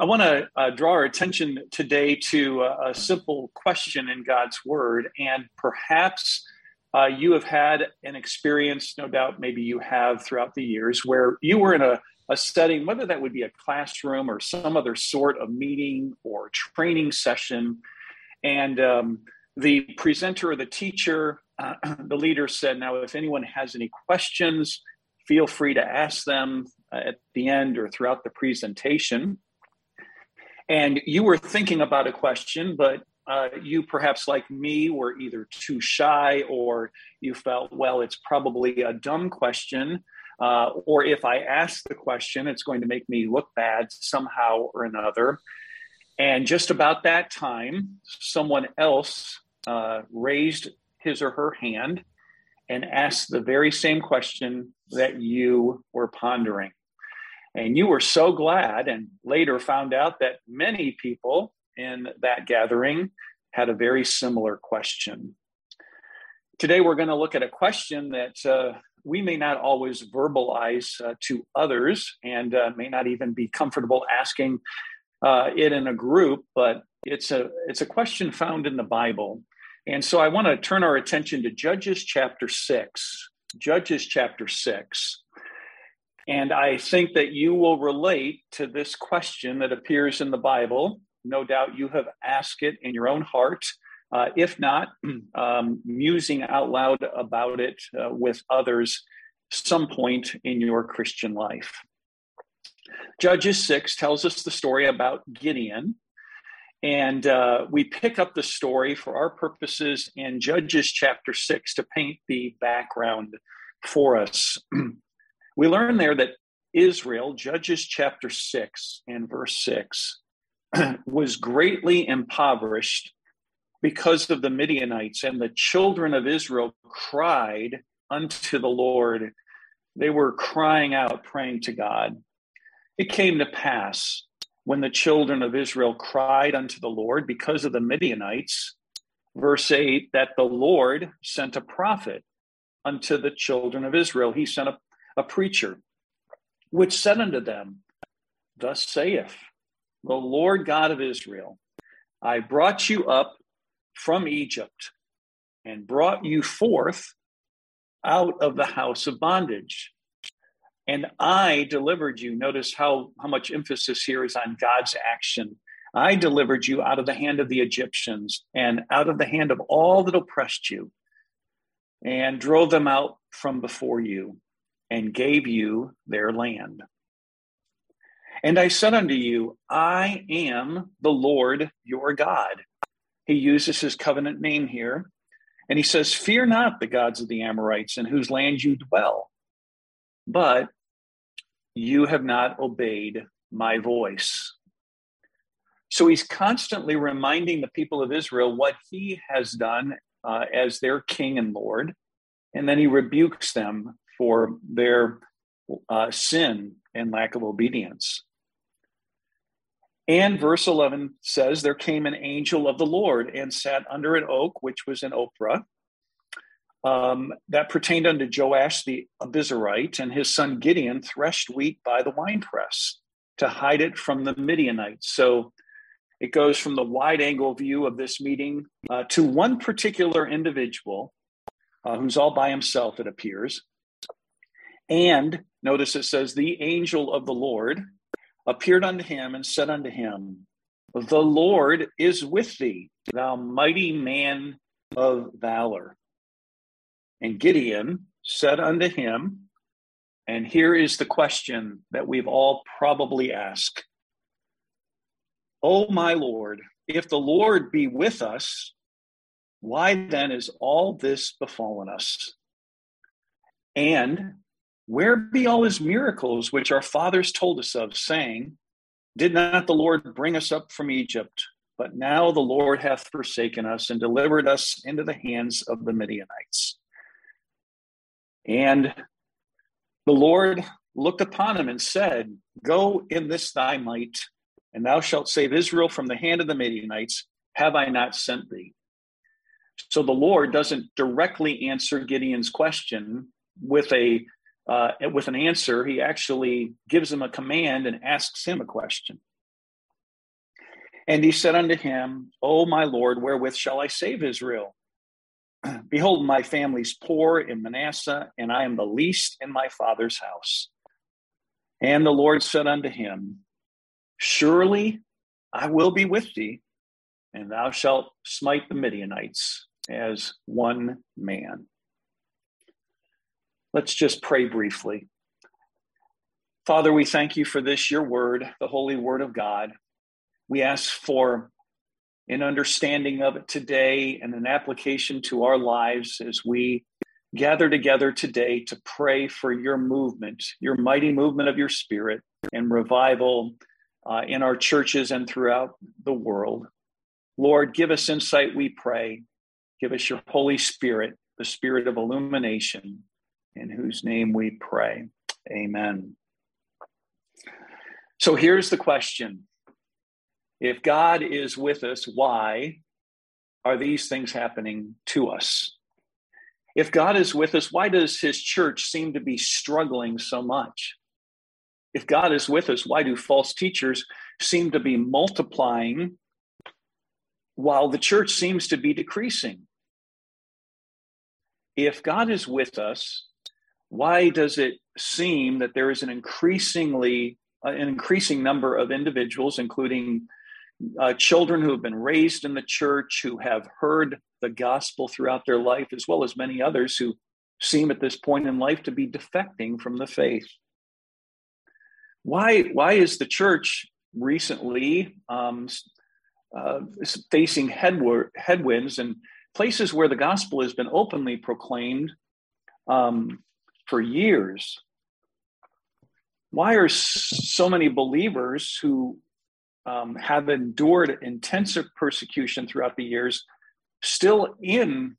I want to uh, draw our attention today to a, a, simple question in God's Word. And perhaps uh, you have had an experience, no doubt, maybe you have throughout the years, where you were in a, a setting, whether that would be a classroom or some other sort of meeting or training session. And um, the presenter or the teacher, uh, the leader said, Now, if anyone has any questions, feel free to ask them uh, at the end or throughout the presentation and you were thinking about a question, but uh, you perhaps like me were either too shy or you felt, well, it's probably a dumb question. Uh, or if I ask the question, it's going to make me look bad somehow or another. And just about that time, someone else uh, raised his or her hand and asked the very same question that you were pondering. And you were so glad, and later found out that many people in that gathering had a very similar question. Today, we're going to look at a question that uh, we may not always verbalize uh, to others and uh, may not even be comfortable asking uh, it in a group, but it's a, it's a question found in the Bible. And so I want to turn our attention to Judges chapter 6. Judges chapter 6. And I think that you will relate to this question that appears in the Bible. No doubt you have asked it in your own heart. Uh, if not, um, musing out loud about it uh, with others some point in your Christian life. Judges 6 tells us the story about Gideon. And uh, we pick up the story for our purposes in Judges chapter 6 to paint the background for us. We learn there that Israel, Judges chapter 6 and verse 6, was greatly impoverished because of the Midianites, and the children of Israel cried unto the Lord. They were crying out, praying to God. It came to pass when the children of Israel cried unto the Lord because of the Midianites, verse 8, that the Lord sent a prophet unto the children of Israel. He sent a a preacher, which said unto them, Thus saith the Lord God of Israel, I brought you up from Egypt and brought you forth out of the house of bondage. And I delivered you. Notice how, how much emphasis here is on God's action. I delivered you out of the hand of the Egyptians and out of the hand of all that oppressed you, and drove them out from before you and gave you their land. And I said unto you, I am the Lord your God. He uses his covenant name here. And he says, Fear not the gods of the Amorites in whose land you dwell, but you have not obeyed my voice. So he's constantly reminding the people of Israel what he has done uh, as their king and Lord. And then he rebukes them for their uh, sin and lack of obedience. And verse 11 says, There came an angel of the Lord and sat under an oak, which was in Ophrah, um, that pertained unto Joash the Abiezrite, and his son Gideon threshed wheat by the winepress to hide it from the Midianites. So it goes from the wide angle view of this meeting uh, to one particular individual uh, who's all by himself, it appears, and notice it says, the angel of the Lord appeared unto him and said unto him, The Lord is with thee, thou mighty man of valor. And Gideon said unto him, and here is the question that we've all probably asked Oh, my Lord, if the Lord be with us, why then is all this befallen us? And where be all his miracles which our fathers told us of, saying, Did not the Lord bring us up from Egypt? But now the Lord hath forsaken us and delivered us into the hands of the Midianites. And the Lord looked upon him and said, Go in this thy might, and thou shalt save Israel from the hand of the Midianites. Have I not sent thee? So the Lord doesn't directly answer Gideon's question with a uh, with an answer, he actually gives him a command and asks him a question. And he said unto him, O my Lord, wherewith shall I save Israel? Behold, my family's poor in Manasseh, and I am the least in my father's house. And the Lord said unto him, Surely I will be with thee, and thou shalt smite the Midianites as one man. Let's just pray briefly. Father, we thank you for this, your word, the holy word of God. We ask for an understanding of it today and an application to our lives as we gather together today to pray for your movement, your mighty movement of your spirit and revival uh, in our churches and throughout the world. Lord, give us insight, we pray. Give us your Holy Spirit, the spirit of illumination, in whose name we pray. Amen. So here's the question if God is with us, why are these things happening to us? If God is with us, why does his church seem to be struggling so much? If God is with us, why do false teachers seem to be multiplying while the church seems to be decreasing? If God is with us, why does it seem that there is an increasingly an increasing number of individuals, including uh, children who have been raised in the church, who have heard the gospel throughout their life, as well as many others who seem at this point in life to be defecting from the faith. Why, why is the church recently um, uh, facing headward, headwinds and places where the gospel has been openly proclaimed um, for years? Why are so many believers who um, have endured intensive persecution throughout the years, still in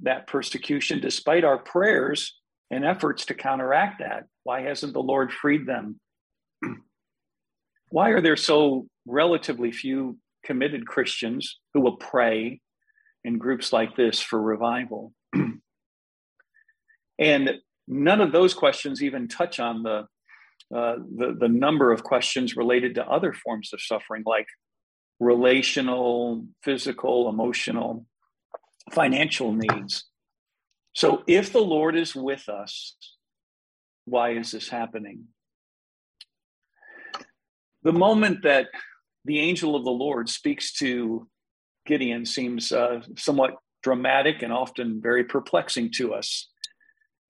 that persecution, despite our prayers and efforts to counteract that. Why hasn't the Lord freed them? Why are there so relatively few committed Christians who will pray in groups like this for revival? and none of those questions even touch on the uh, the, the number of questions related to other forms of suffering, like relational, physical, emotional, financial needs. So, if the Lord is with us, why is this happening? The moment that the angel of the Lord speaks to Gideon seems uh, somewhat dramatic and often very perplexing to us.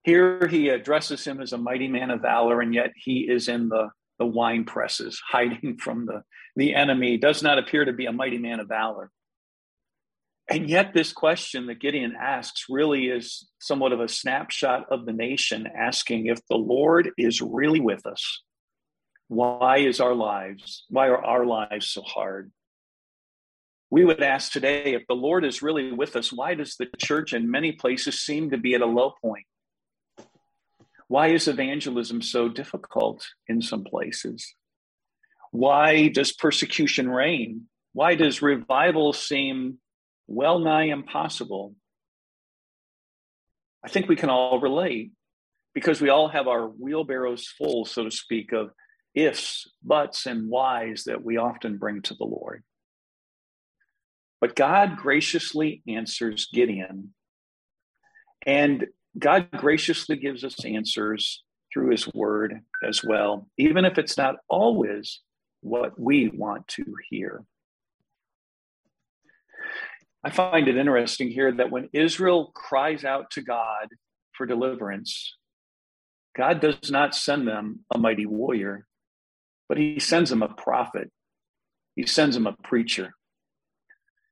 Here he addresses him as a mighty man of valor, and yet he is in the, the wine presses, hiding from the, the enemy, does not appear to be a mighty man of valor. And yet, this question that Gideon asks really is somewhat of a snapshot of the nation asking if the Lord is really with us, why is our lives, why are our lives so hard? We would ask today if the Lord is really with us, why does the church in many places seem to be at a low point? Why is evangelism so difficult in some places? Why does persecution reign? Why does revival seem well nigh impossible? I think we can all relate because we all have our wheelbarrows full, so to speak, of ifs, buts, and whys that we often bring to the Lord. But God graciously answers Gideon. And God graciously gives us answers through his word as well, even if it's not always what we want to hear. I find it interesting here that when Israel cries out to God for deliverance, God does not send them a mighty warrior, but he sends them a prophet. He sends them a preacher.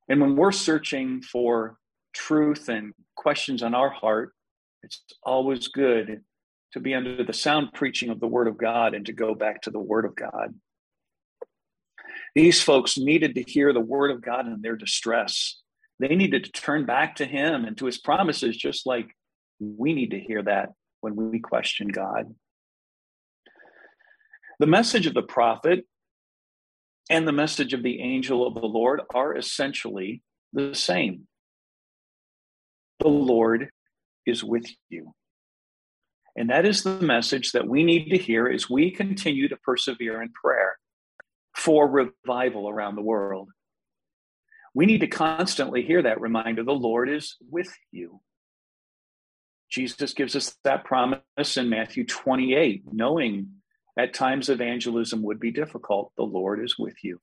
And when we're searching for truth and questions on our heart, it's always good to be under the sound preaching of the Word of God and to go back to the Word of God. These folks needed to hear the Word of God in their distress. They needed to turn back to Him and to His promises, just like we need to hear that when we question God. The message of the prophet and the message of the angel of the Lord are essentially the same. The Lord is with you. And that is the message that we need to hear as we continue to persevere in prayer. for revival around the world. We need to constantly hear that reminder the Lord is with you. Jesus gives us that promise in Matthew 28, knowing at times evangelism would be difficult. The Lord is with you.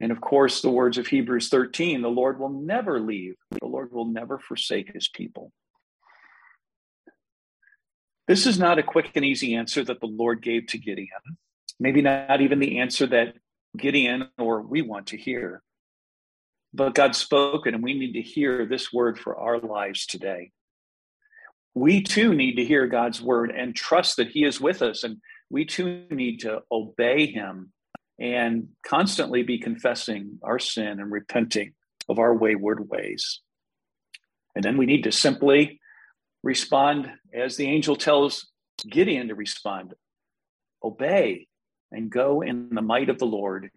And of course, the words of Hebrews 13 the Lord will never leave, the Lord will never forsake his people. This is not a quick and easy answer that the Lord gave to Gideon. Maybe not even the answer that Gideon or we want to hear. But God spoke and we need to hear this word for our lives today. We too need to hear God's word and trust that He is with us. And we too need to obey Him and constantly be confessing our sin and repenting of our wayward ways. And then we need to simply respond as the angel tells Gideon to respond obey and go in the might of the Lord.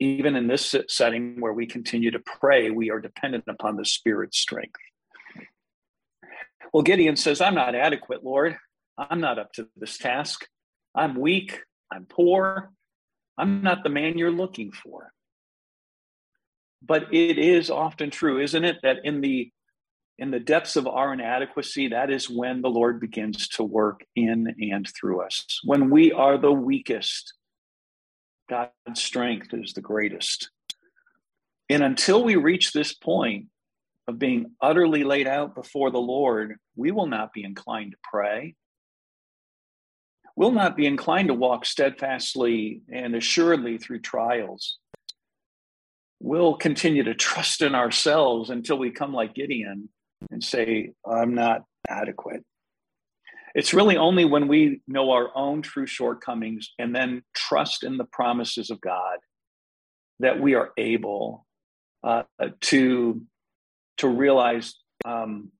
Even in this setting where we continue to pray, we are dependent upon the Spirit's strength. Well, Gideon says, I'm not adequate, Lord. I'm not up to this task. I'm weak. I'm poor. I'm not the man you're looking for. But it is often true, isn't it, that in the in the depths of our inadequacy, that is when the Lord begins to work in and through us. When we are the weakest, God's strength is the greatest. And until we reach this point of being utterly laid out before the Lord, we will not be inclined to pray We'll not be inclined to walk steadfastly and assuredly through trials. We'll continue to trust in ourselves until we come like Gideon and say, I'm not adequate. It's really only when we know our own true shortcomings and then trust in the promises of God that we are able uh, to, to realize um,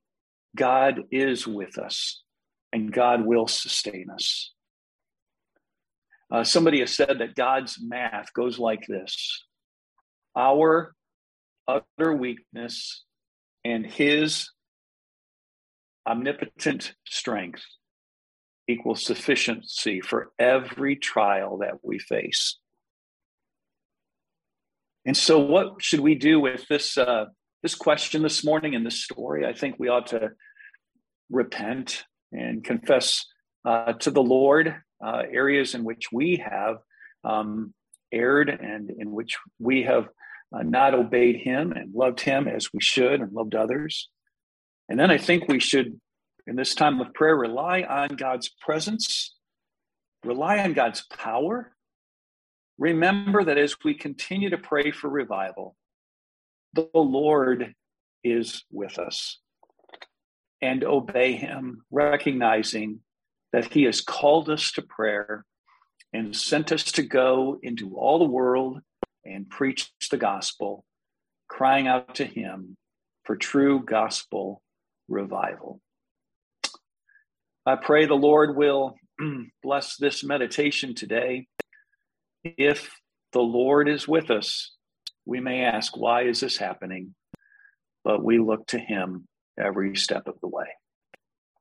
God is with us and God will sustain us. Uh, somebody has said that God's math goes like this our utter weakness and his omnipotent strength equals sufficiency for every trial that we face. And so, what should we do with this uh, this question this morning and this story? I think we ought to repent and confess uh, to the Lord uh, areas in which we have um, erred and in which we have uh, not obeyed Him and loved Him as we should and loved others. And then I think we should, in this time of prayer, rely on God's presence, rely on God's power. Remember that as we continue to pray for revival, the Lord is with us and obey Him, recognizing that He has called us to prayer and sent us to go into all the world and preach the gospel, crying out to Him for true gospel revival. I pray the Lord will bless this meditation today. If the Lord is with us, we may ask, why is this happening? But we look to Him every step of the way.